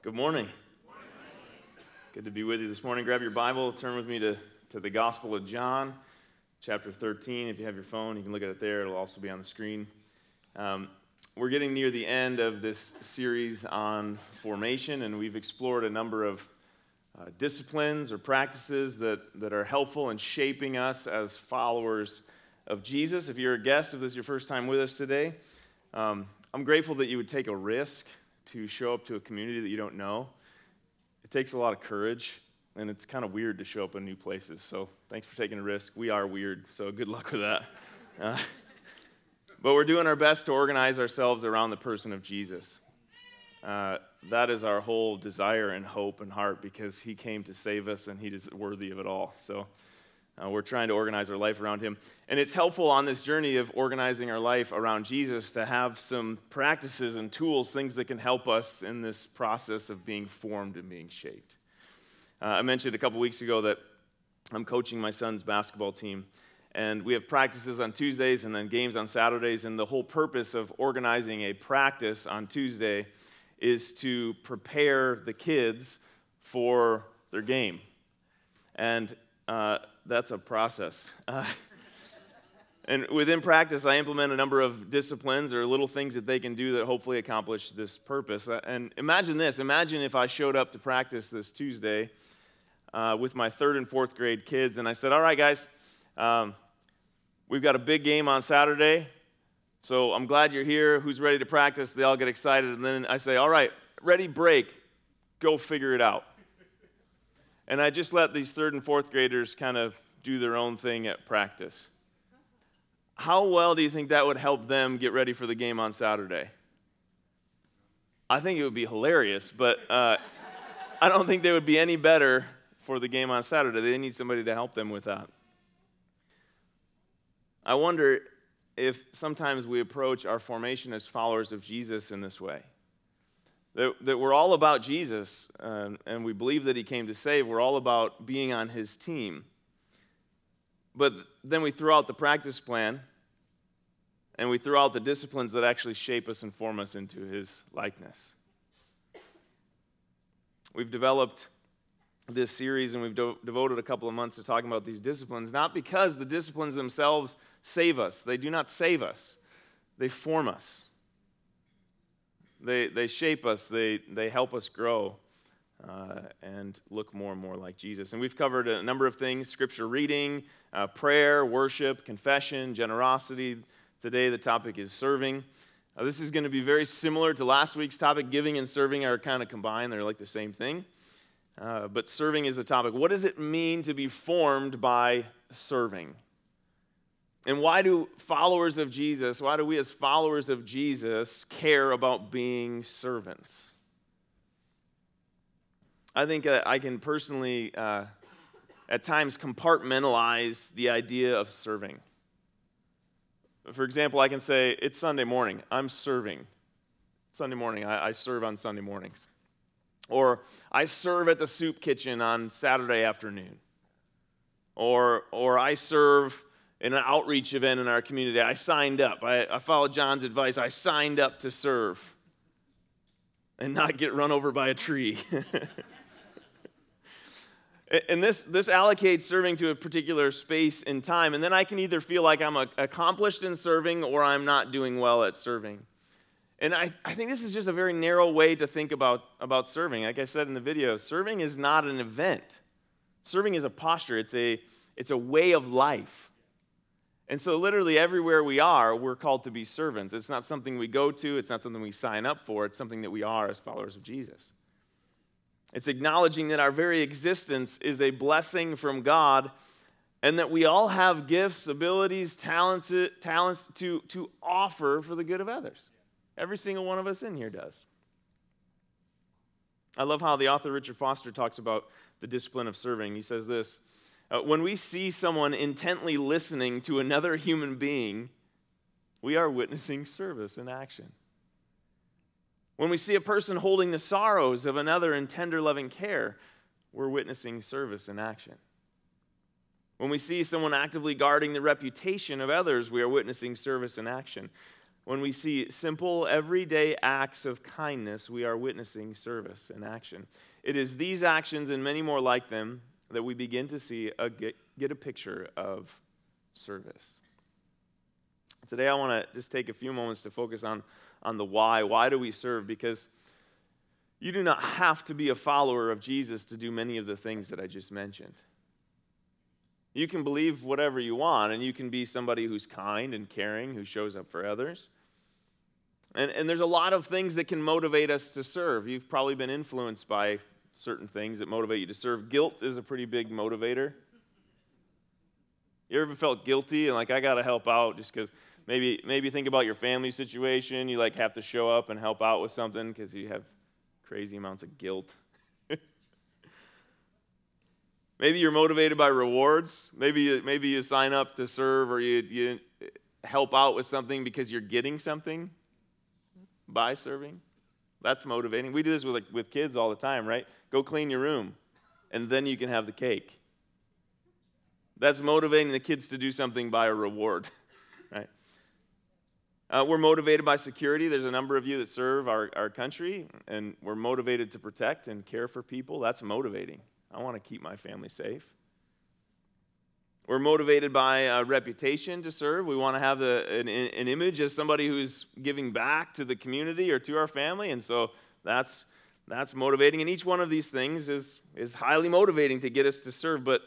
Good morning. Good to be with you this morning. Grab your Bible, turn with me to, to the Gospel of John, chapter 13. If you have your phone, you can look at it there. It'll also be on the screen. Um, we're getting near the end of this series on formation, and we've explored a number of uh, disciplines or practices that, that are helpful in shaping us as followers of Jesus. If you're a guest, if this is your first time with us today, um, I'm grateful that you would take a risk to show up to a community that you don't know. It takes a lot of courage, and it's kind of weird to show up in new places. So thanks for taking a risk. We are weird, so good luck with that. Uh, but we're doing our best to organize ourselves around the person of Jesus. Uh, that is our whole desire and hope and heart because he came to save us and he is worthy of it all. So uh, we're trying to organize our life around him. And it's helpful on this journey of organizing our life around Jesus to have some practices and tools, things that can help us in this process of being formed and being shaped. Uh, I mentioned a couple weeks ago that I'm coaching my son's basketball team. And we have practices on Tuesdays and then games on Saturdays. And the whole purpose of organizing a practice on Tuesday is to prepare the kids for their game. And uh, that's a process. Uh, and within practice, I implement a number of disciplines or little things that they can do that hopefully accomplish this purpose. Uh, and imagine this imagine if I showed up to practice this Tuesday uh, with my third and fourth grade kids, and I said, All right, guys, um, we've got a big game on Saturday. So I'm glad you're here. Who's ready to practice? They all get excited. And then I say, All right, ready, break. Go figure it out. And I just let these third and fourth graders kind of do their own thing at practice. How well do you think that would help them get ready for the game on Saturday? I think it would be hilarious, but uh, I don't think they would be any better for the game on Saturday. They need somebody to help them with that. I wonder if sometimes we approach our formation as followers of Jesus in this way that, that we're all about Jesus and, and we believe that he came to save. We're all about being on his team. But then we throw out the practice plan and we throw out the disciplines that actually shape us and form us into his likeness. We've developed this series and we've de- devoted a couple of months to talking about these disciplines, not because the disciplines themselves save us, they do not save us, they form us. They, they shape us, they, they help us grow uh, and look more and more like Jesus. And we've covered a number of things scripture reading, uh, prayer, worship, confession, generosity. Today, the topic is serving. Uh, this is going to be very similar to last week's topic. Giving and serving are kind of combined, they're like the same thing. Uh, but serving is the topic. What does it mean to be formed by serving? And why do followers of Jesus, why do we as followers of Jesus care about being servants? I think uh, I can personally, uh, at times, compartmentalize the idea of serving. For example, I can say, It's Sunday morning, I'm serving. Sunday morning, I, I serve on Sunday mornings. Or I serve at the soup kitchen on Saturday afternoon. Or, or I serve in an outreach event in our community. I signed up. I, I followed John's advice. I signed up to serve and not get run over by a tree. and this, this allocates serving to a particular space and time. And then I can either feel like I'm accomplished in serving or I'm not doing well at serving. And I, I think this is just a very narrow way to think about, about serving. Like I said in the video, serving is not an event. Serving is a posture, it's a, it's a way of life. And so, literally, everywhere we are, we're called to be servants. It's not something we go to, it's not something we sign up for, it's something that we are as followers of Jesus. It's acknowledging that our very existence is a blessing from God and that we all have gifts, abilities, talents, talents to, to offer for the good of others. Every single one of us in here does. I love how the author Richard Foster talks about the discipline of serving. He says this uh, when we see someone intently listening to another human being, we are witnessing service in action. When we see a person holding the sorrows of another in tender, loving care, we're witnessing service in action. When we see someone actively guarding the reputation of others, we are witnessing service in action. When we see simple, everyday acts of kindness, we are witnessing service in action. It is these actions and many more like them that we begin to see a, get, get a picture of service. Today, I want to just take a few moments to focus on, on the why. Why do we serve? Because you do not have to be a follower of Jesus to do many of the things that I just mentioned. You can believe whatever you want, and you can be somebody who's kind and caring, who shows up for others. And, and there's a lot of things that can motivate us to serve. You've probably been influenced by certain things that motivate you to serve. Guilt is a pretty big motivator. You ever felt guilty and like, I got to help out just because maybe, maybe think about your family situation. You like have to show up and help out with something because you have crazy amounts of guilt. maybe you're motivated by rewards. Maybe you, maybe you sign up to serve or you, you help out with something because you're getting something by serving. That's motivating. We do this with, like, with kids all the time, right? Go clean your room, and then you can have the cake. That's motivating the kids to do something by a reward, right? Uh, we're motivated by security. There's a number of you that serve our, our country, and we're motivated to protect and care for people. That's motivating. I want to keep my family safe. We're motivated by a reputation to serve. We want to have a, an, an image as somebody who's giving back to the community or to our family. And so that's, that's motivating. And each one of these things is, is highly motivating to get us to serve. But,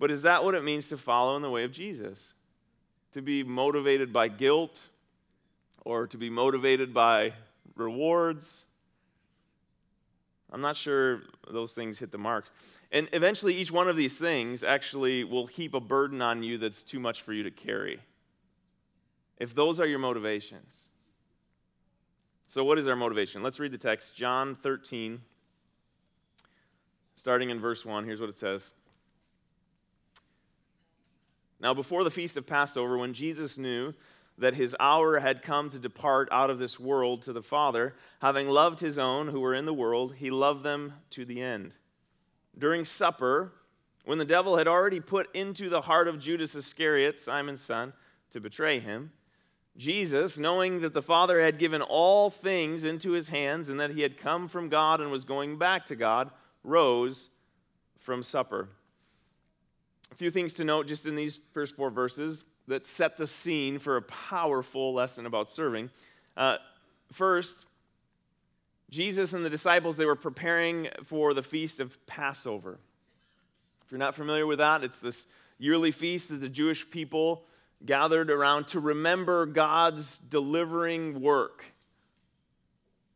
but is that what it means to follow in the way of Jesus? To be motivated by guilt or to be motivated by rewards I'm not sure those things hit the mark. And eventually, each one of these things actually will heap a burden on you that's too much for you to carry. If those are your motivations. So, what is our motivation? Let's read the text John 13, starting in verse 1. Here's what it says. Now, before the feast of Passover, when Jesus knew that his hour had come to depart out of this world to the Father. Having loved his own who were in the world, he loved them to the end. During supper, when the devil had already put into the heart of Judas Iscariot, Simon's son, to betray him, Jesus, knowing that the Father had given all things into his hands and that he had come from God and was going back to God, rose from supper. A few things to note just in these first four verses that set the scene for a powerful lesson about serving. Uh, first, Jesus and the disciples, they were preparing for the feast of Passover. If you're not familiar with that, it's this yearly feast that the Jewish people gathered around to remember God's delivering work.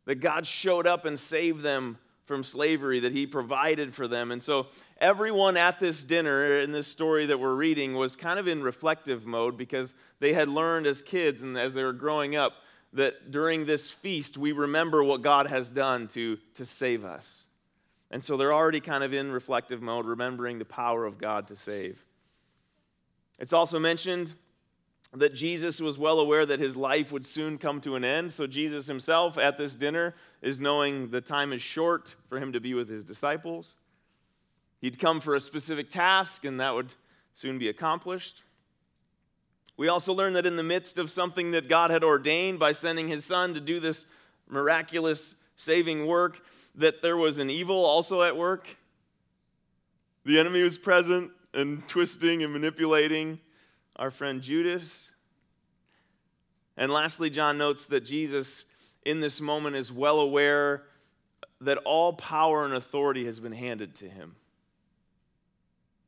That God showed up and saved them from slavery that he provided for them. And so everyone at this dinner in this story that we're reading was kind of in reflective mode because they had learned as kids and as they were growing up that during this feast we remember what God has done to, to save us. And so they're already kind of in reflective mode, remembering the power of God to save. It's also mentioned that Jesus was well aware that his life would soon come to an end. So, Jesus himself at this dinner is knowing the time is short for him to be with his disciples. He'd come for a specific task, and that would soon be accomplished. We also learn that in the midst of something that God had ordained by sending his son to do this miraculous saving work, that there was an evil also at work. The enemy was present and twisting and manipulating our friend Judas. And lastly, John notes that Jesus, in this moment, is well aware that all power and authority has been handed to him.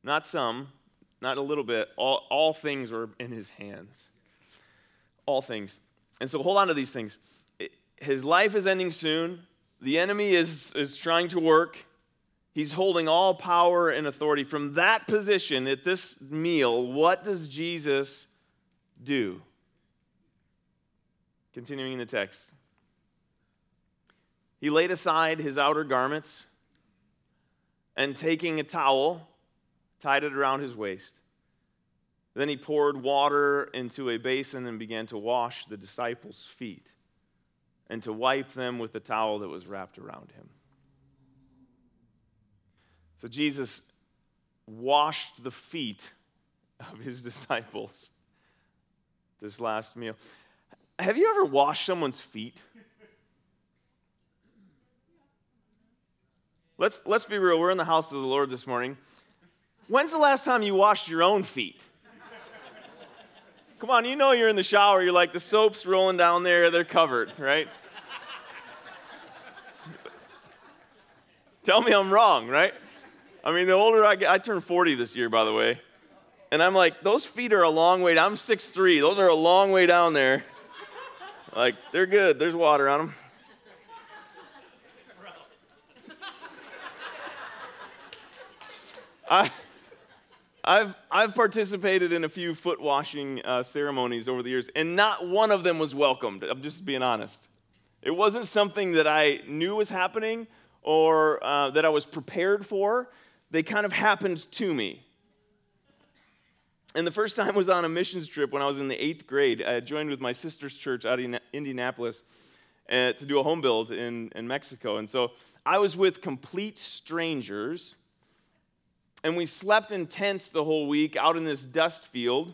Not some, not a little bit, all, all things were in his hands. All things. And so hold on to these things. His life is ending soon. The enemy is, is trying to work. He's holding all power and authority. From that position at this meal, what does Jesus do? Continuing in the text. He laid aside his outer garments and taking a towel, tied it around his waist. Then he poured water into a basin and began to wash the disciples' feet and to wipe them with the towel that was wrapped around him. So Jesus washed the feet of his disciples this last meal. have you ever washed someone's feet? Let's, let's be real. We're in the house of the Lord this morning. When's the last time you washed your own feet? Come on, you know you're in the shower. You're like, the soap's rolling down there, they're covered, right? Tell me I'm wrong, right? I mean, the older I get, I turned 40 this year, by the way. And I'm like, those feet are a long way down. I'm 6'3. Those are a long way down there. Like, they're good. There's water on them. I, I've, I've participated in a few foot washing uh, ceremonies over the years, and not one of them was welcomed. I'm just being honest. It wasn't something that I knew was happening or uh, that I was prepared for. They kind of happened to me. And the first time was on a missions trip when I was in the eighth grade. I joined with my sister's church out in Indianapolis uh, to do a home build in, in Mexico. And so I was with complete strangers, and we slept in tents the whole week out in this dust field.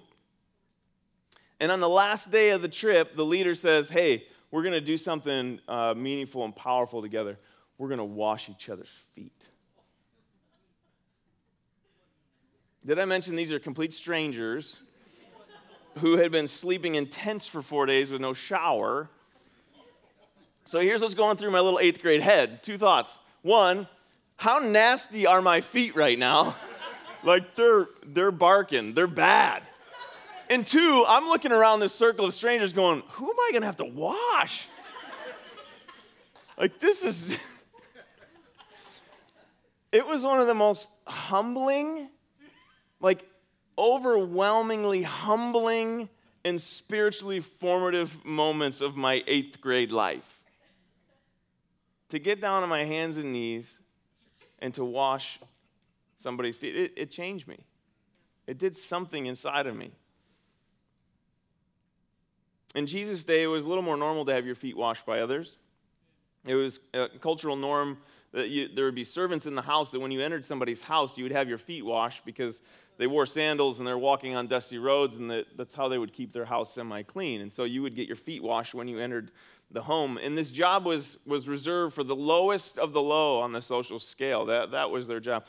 And on the last day of the trip, the leader says, Hey, we're going to do something uh, meaningful and powerful together. We're going to wash each other's feet. Did I mention these are complete strangers who had been sleeping in tents for four days with no shower? So here's what's going through my little eighth grade head two thoughts. One, how nasty are my feet right now? like they're they're barking, they're bad. And two, I'm looking around this circle of strangers going, who am I gonna have to wash? like this is it was one of the most humbling like overwhelmingly humbling and spiritually formative moments of my eighth grade life. To get down on my hands and knees and to wash somebody's feet, it, it changed me. It did something inside of me. In Jesus' day, it was a little more normal to have your feet washed by others. It was a cultural norm that you, there would be servants in the house that when you entered somebody's house, you would have your feet washed because they wore sandals and they're walking on dusty roads, and that, that's how they would keep their house semi clean. And so you would get your feet washed when you entered the home. And this job was, was reserved for the lowest of the low on the social scale. That, that was their job.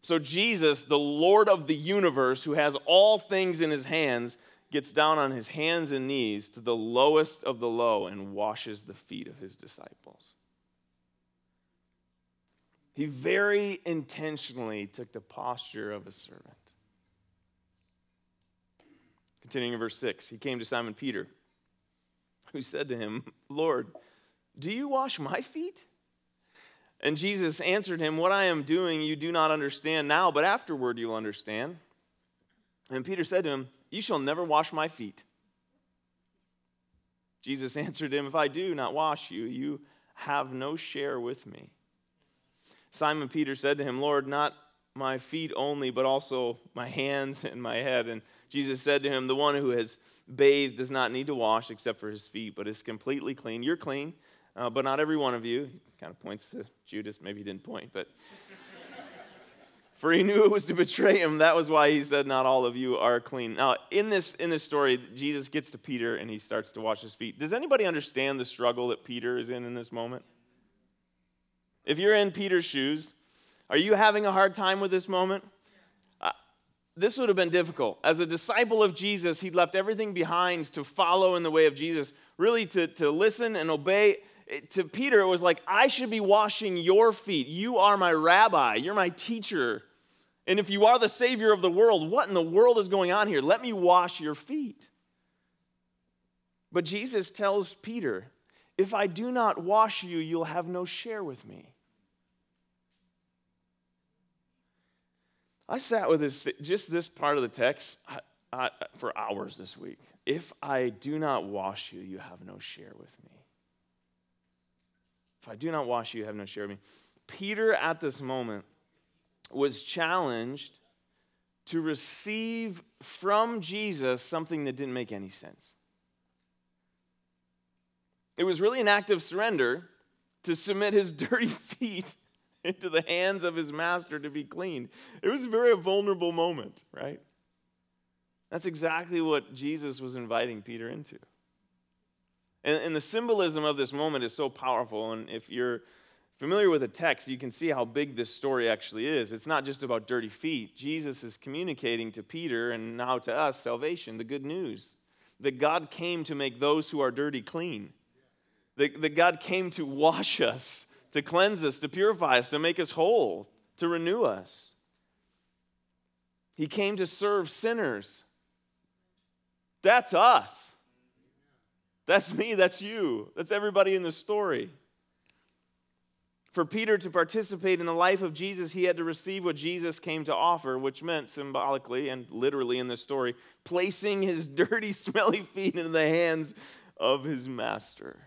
So Jesus, the Lord of the universe, who has all things in his hands, gets down on his hands and knees to the lowest of the low and washes the feet of his disciples. He very intentionally took the posture of a servant. Continuing in verse 6, he came to Simon Peter, who said to him, Lord, do you wash my feet? And Jesus answered him, What I am doing you do not understand now, but afterward you'll understand. And Peter said to him, You shall never wash my feet. Jesus answered him, If I do not wash you, you have no share with me. Simon Peter said to him, Lord, not my feet only, but also my hands and my head. And Jesus said to him, The one who has bathed does not need to wash except for his feet, but is completely clean. You're clean, uh, but not every one of you. He kind of points to Judas. Maybe he didn't point, but. For he knew it was to betray him. That was why he said, Not all of you are clean. Now, in this, in this story, Jesus gets to Peter and he starts to wash his feet. Does anybody understand the struggle that Peter is in in this moment? If you're in Peter's shoes, are you having a hard time with this moment? Uh, this would have been difficult. As a disciple of Jesus, he'd left everything behind to follow in the way of Jesus, really to, to listen and obey. To Peter, it was like, I should be washing your feet. You are my rabbi, you're my teacher. And if you are the Savior of the world, what in the world is going on here? Let me wash your feet. But Jesus tells Peter, If I do not wash you, you'll have no share with me. I sat with this, just this part of the text I, I, for hours this week. If I do not wash you, you have no share with me. If I do not wash you, you have no share with me. Peter, at this moment, was challenged to receive from Jesus something that didn't make any sense. It was really an act of surrender to submit his dirty feet into the hands of his master to be cleaned. It was a very vulnerable moment, right? That's exactly what Jesus was inviting Peter into. And, and the symbolism of this moment is so powerful. And if you're familiar with the text, you can see how big this story actually is. It's not just about dirty feet. Jesus is communicating to Peter and now to us salvation, the good news that God came to make those who are dirty clean, that, that God came to wash us, to cleanse us, to purify us, to make us whole, to renew us. He came to serve sinners. That's us. That's me, that's you, that's everybody in the story. For Peter to participate in the life of Jesus, he had to receive what Jesus came to offer, which meant symbolically and literally in this story, placing his dirty, smelly feet in the hands of his master.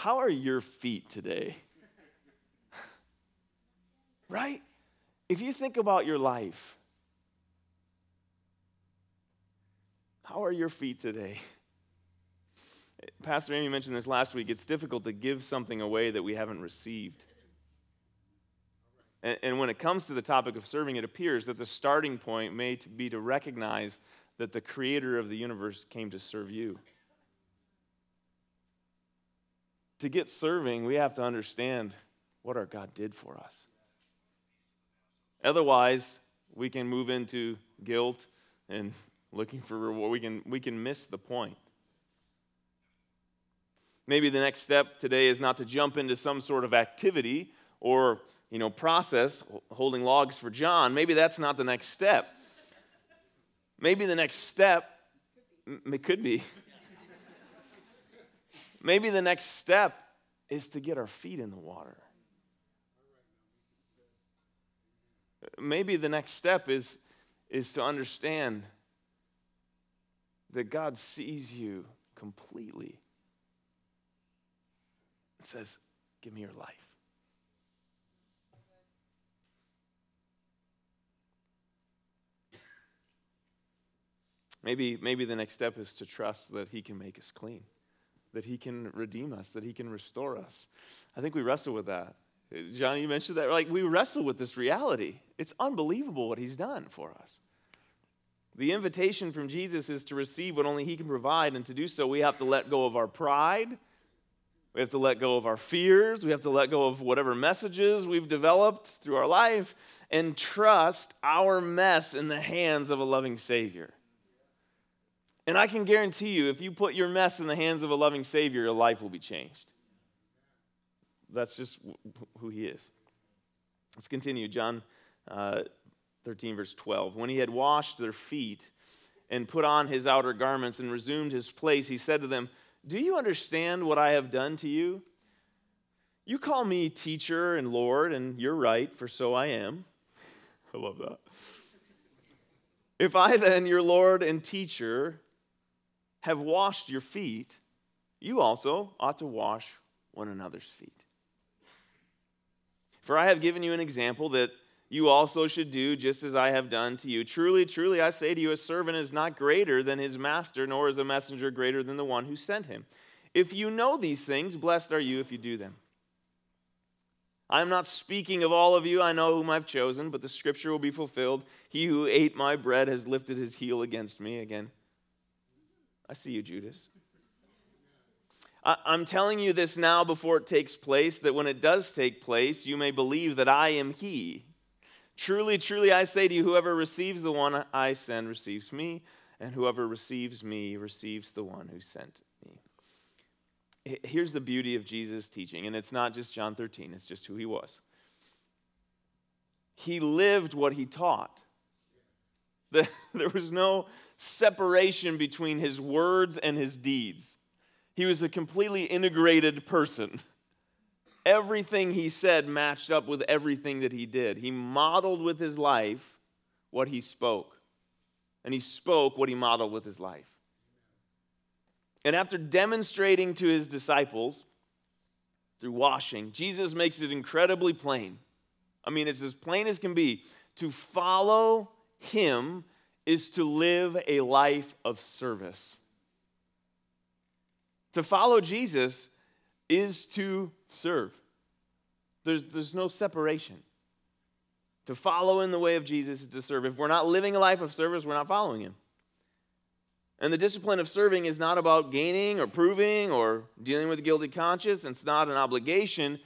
How are your feet today? right? If you think about your life, how are your feet today? Pastor Amy mentioned this last week. It's difficult to give something away that we haven't received. And, and when it comes to the topic of serving, it appears that the starting point may be to recognize that the creator of the universe came to serve you. To get serving, we have to understand what our God did for us. Otherwise, we can move into guilt and looking for reward. We can, we can miss the point. Maybe the next step today is not to jump into some sort of activity or you know process holding logs for John. Maybe that's not the next step. Maybe the next step it could be. Maybe the next step is to get our feet in the water. Maybe the next step is, is to understand that God sees you completely and says, Give me your life. Maybe, maybe the next step is to trust that He can make us clean, that He can redeem us, that He can restore us. I think we wrestle with that. John, you mentioned that. Like, we wrestle with this reality. It's unbelievable what He's done for us. The invitation from Jesus is to receive what only He can provide, and to do so, we have to let go of our pride we have to let go of our fears. We have to let go of whatever messages we've developed through our life and trust our mess in the hands of a loving Savior. And I can guarantee you, if you put your mess in the hands of a loving Savior, your life will be changed. That's just who He is. Let's continue. John uh, 13, verse 12. When He had washed their feet and put on His outer garments and resumed His place, He said to them, do you understand what I have done to you? You call me teacher and Lord, and you're right, for so I am. I love that. If I then, your Lord and teacher, have washed your feet, you also ought to wash one another's feet. For I have given you an example that you also should do just as I have done to you. Truly, truly, I say to you, a servant is not greater than his master, nor is a messenger greater than the one who sent him. If you know these things, blessed are you if you do them. I am not speaking of all of you, I know whom I've chosen, but the scripture will be fulfilled. He who ate my bread has lifted his heel against me again. I see you, Judas. I'm telling you this now before it takes place, that when it does take place, you may believe that I am he. Truly, truly, I say to you, whoever receives the one I send receives me, and whoever receives me receives the one who sent me. Here's the beauty of Jesus' teaching, and it's not just John 13, it's just who he was. He lived what he taught. There was no separation between his words and his deeds. He was a completely integrated person everything he said matched up with everything that he did. He modeled with his life what he spoke, and he spoke what he modeled with his life. And after demonstrating to his disciples through washing, Jesus makes it incredibly plain. I mean, it's as plain as can be. To follow him is to live a life of service. To follow Jesus is to serve. There's, there's no separation. To follow in the way of Jesus is to serve. If we're not living a life of service, we're not following him. And the discipline of serving is not about gaining or proving or dealing with a guilty conscience. It's not an obligation,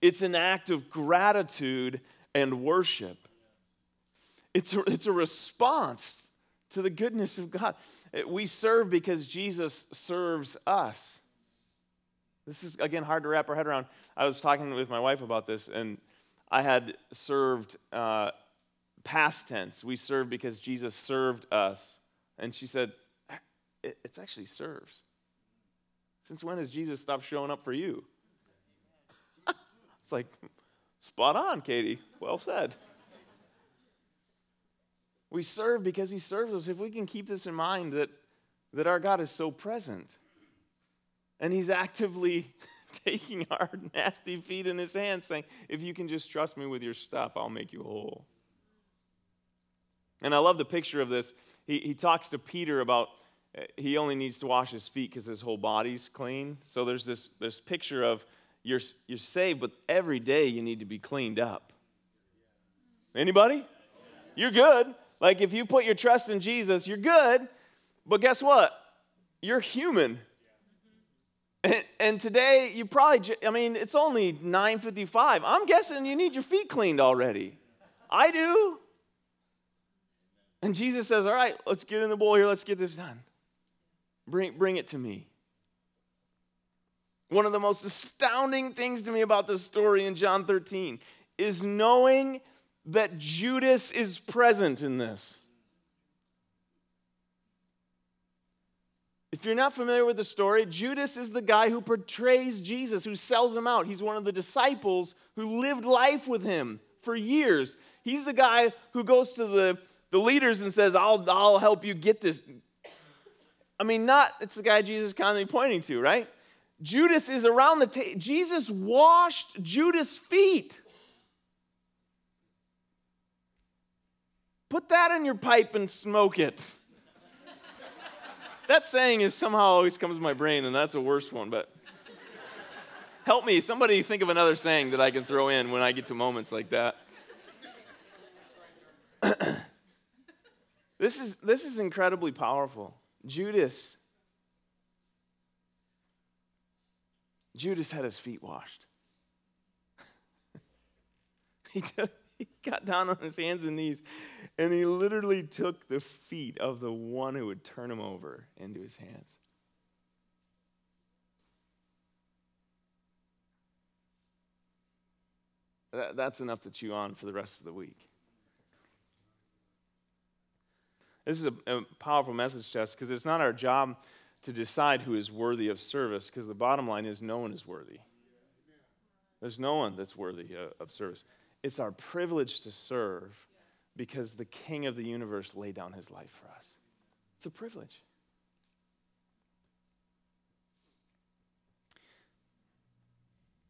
it's an act of gratitude and worship. It's a, it's a response to the goodness of God. We serve because Jesus serves us. This is, again, hard to wrap our head around. I was talking with my wife about this, and I had served uh, past tense. We serve because Jesus served us. And she said, It's actually serves. Since when has Jesus stopped showing up for you? it's like, spot on, Katie. Well said. We serve because he serves us. If we can keep this in mind that, that our God is so present and he's actively taking our nasty feet in his hands, saying, If you can just trust me with your stuff, I'll make you whole. And I love the picture of this. He, he talks to Peter about eh, he only needs to wash his feet because his whole body's clean. So there's this, this picture of you're, you're saved, but every day you need to be cleaned up. Anybody? You're good. Like if you put your trust in Jesus, you're good. But guess what? You're human. And, and today you probably I mean it's only 9:55. I'm guessing you need your feet cleaned already. I do. And Jesus says, "All right, let's get in the bowl here. Let's get this done. Bring bring it to me." One of the most astounding things to me about this story in John 13 is knowing that Judas is present in this. If you're not familiar with the story, Judas is the guy who portrays Jesus, who sells him out. He's one of the disciples who lived life with him for years. He's the guy who goes to the, the leaders and says, I'll, I'll help you get this. I mean, not, it's the guy Jesus is constantly pointing to, right? Judas is around the table. Jesus washed Judas' feet. Put that in your pipe and smoke it. that saying is somehow always comes to my brain, and that's a worse one, but help me. Somebody think of another saying that I can throw in when I get to moments like that. this, is, this is incredibly powerful. Judas, Judas had his feet washed. he, took, he got down on his hands and knees and he literally took the feet of the one who would turn him over into his hands. That's enough to chew on for the rest of the week. This is a, a powerful message to us because it's not our job to decide who is worthy of service because the bottom line is no one is worthy. There's no one that's worthy uh, of service. It's our privilege to serve because the King of the universe laid down his life for us. It's a privilege.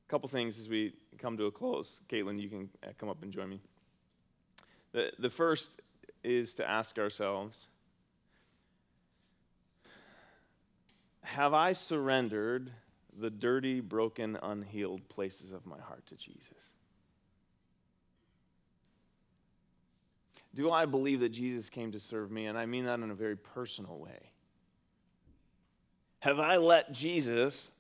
A couple things as we come to a close. Caitlin, you can uh, come up and join me. The, the first is to ask ourselves Have I surrendered the dirty, broken, unhealed places of my heart to Jesus? Do I believe that Jesus came to serve me? And I mean that in a very personal way. Have I let Jesus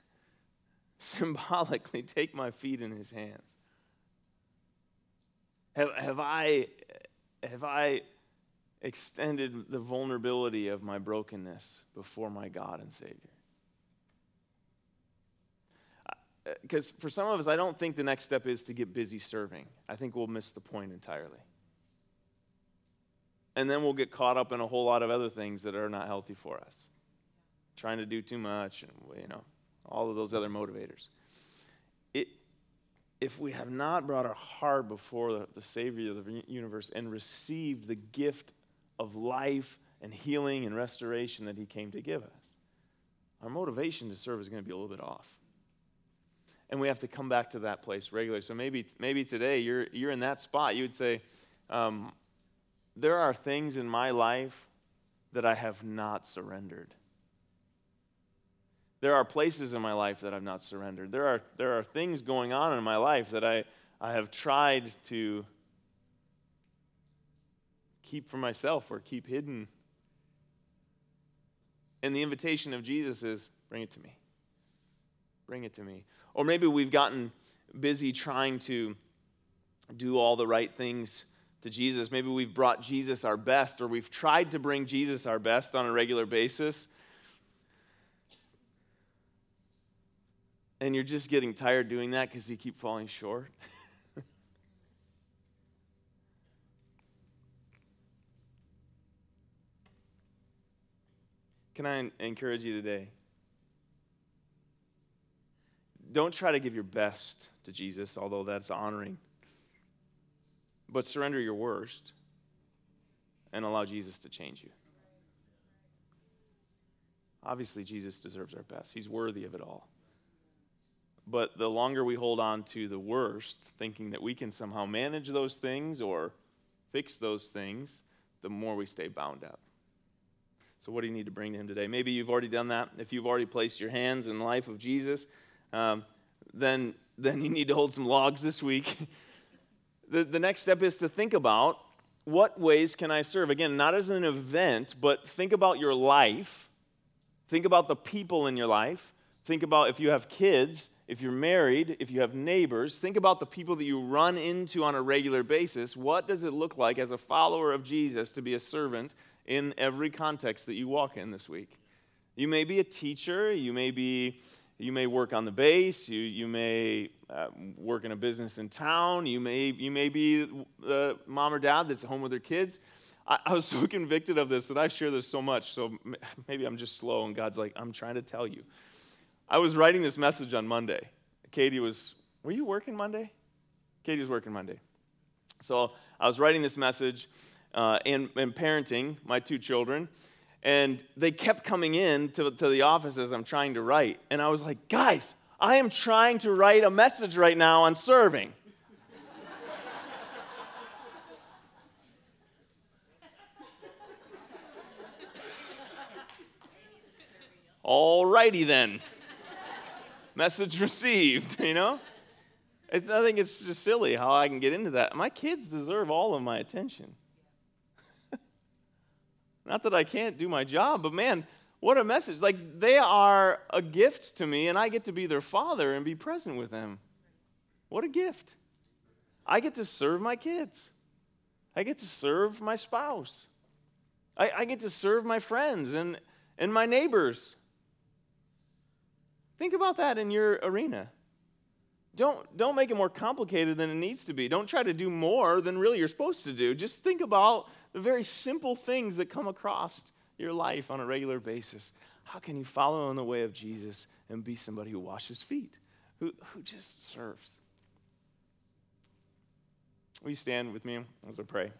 symbolically take my feet in his hands? Have, have, I, have I extended the vulnerability of my brokenness before my God and Savior? Uh, because for some of us, I don't think the next step is to get busy serving. I think we'll miss the point entirely and then we'll get caught up in a whole lot of other things that are not healthy for us. Trying to do too much, and you know, all of those other motivators. It, if we have not brought our heart before the, the Savior of the universe and received the gift of life and healing and restoration that He came to give us, our motivation to serve is going to be a little bit off. And we have to come back to that place regularly. So maybe, maybe today you're, you're in that spot. You would say, um, there are things in my life that I have not surrendered. There are places in my life that I've not surrendered. There are, there are things going on in my life that I, I have tried to keep for myself or keep hidden. And the invitation of Jesus is bring it to me. Bring it to me. Or maybe we've gotten busy trying to do all the right things to Jesus. Maybe we've brought Jesus our best, or we've tried to bring Jesus our best on a regular basis. And you're just getting tired doing that because you keep falling short. Can I encourage you today? Don't try to give your best to Jesus, although that's honoring. But surrender your worst and allow Jesus to change you. Obviously, Jesus deserves our best, He's worthy of it all. But the longer we hold on to the worst, thinking that we can somehow manage those things or fix those things, the more we stay bound up. So, what do you need to bring to Him today? Maybe you've already done that. If you've already placed your hands in the life of Jesus, um, then, then you need to hold some logs this week. the, the next step is to think about what ways can I serve? Again, not as an event, but think about your life. Think about the people in your life. Think about if you have kids, if you're married, if you have neighbors. Think about the people that you run into on a regular basis. What does it look like as a follower of Jesus to be a servant in every context that you walk in this week. You may be a teacher, you may be you may work on the base, you, you may uh, work in a business in town, you may, you may be the mom or dad that's home with their kids. I, I was so convicted of this that I share this so much, so maybe I'm just slow, and God's like, I'm trying to tell you. I was writing this message on Monday. Katie was, were you working Monday? Katie was working Monday. So I was writing this message, uh, and, and parenting my two children. And they kept coming in to, to the office as I'm trying to write. And I was like, guys, I am trying to write a message right now on serving. Alrighty then. Message received, you know? It's, I think it's just silly how I can get into that. My kids deserve all of my attention. Not that I can't do my job, but man, what a message. Like, they are a gift to me, and I get to be their father and be present with them. What a gift. I get to serve my kids, I get to serve my spouse, I, I get to serve my friends and, and my neighbors. Think about that in your arena. Don't, don't make it more complicated than it needs to be. Don't try to do more than really you're supposed to do. Just think about the very simple things that come across your life on a regular basis. How can you follow in the way of Jesus and be somebody who washes feet, who, who just serves? Will you stand with me as I pray?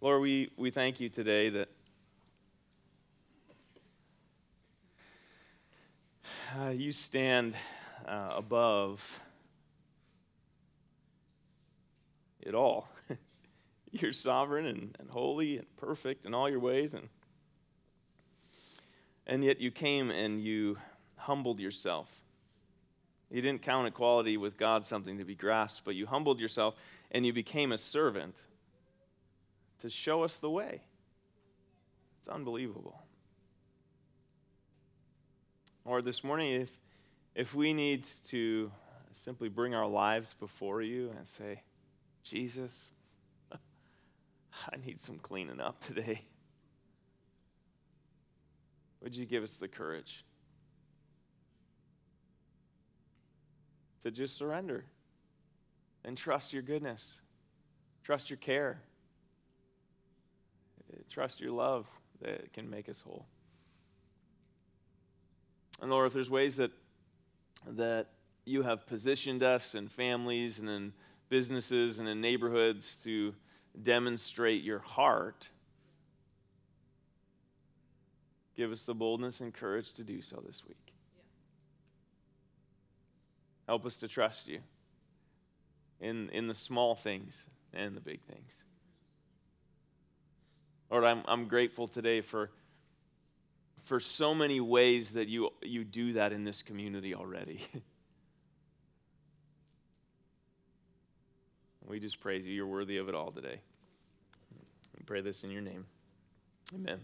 Lord, we, we thank you today that uh, you stand uh, above it all. You're sovereign and, and holy and perfect in all your ways. And, and yet you came and you humbled yourself. You didn't count equality with God something to be grasped, but you humbled yourself and you became a servant to show us the way. It's unbelievable. Or this morning, if, if we need to simply bring our lives before you and say, Jesus, I need some cleaning up today. Would you give us the courage to just surrender and trust your goodness, trust your care, trust your love that can make us whole? And Lord, if there's ways that, that you have positioned us in families and in businesses and in neighborhoods to demonstrate your heart, give us the boldness and courage to do so this week. Help us to trust you in, in the small things and the big things. Lord, I'm, I'm grateful today for for so many ways that you, you do that in this community already. we just praise you. You're worthy of it all today. We pray this in your name. Amen.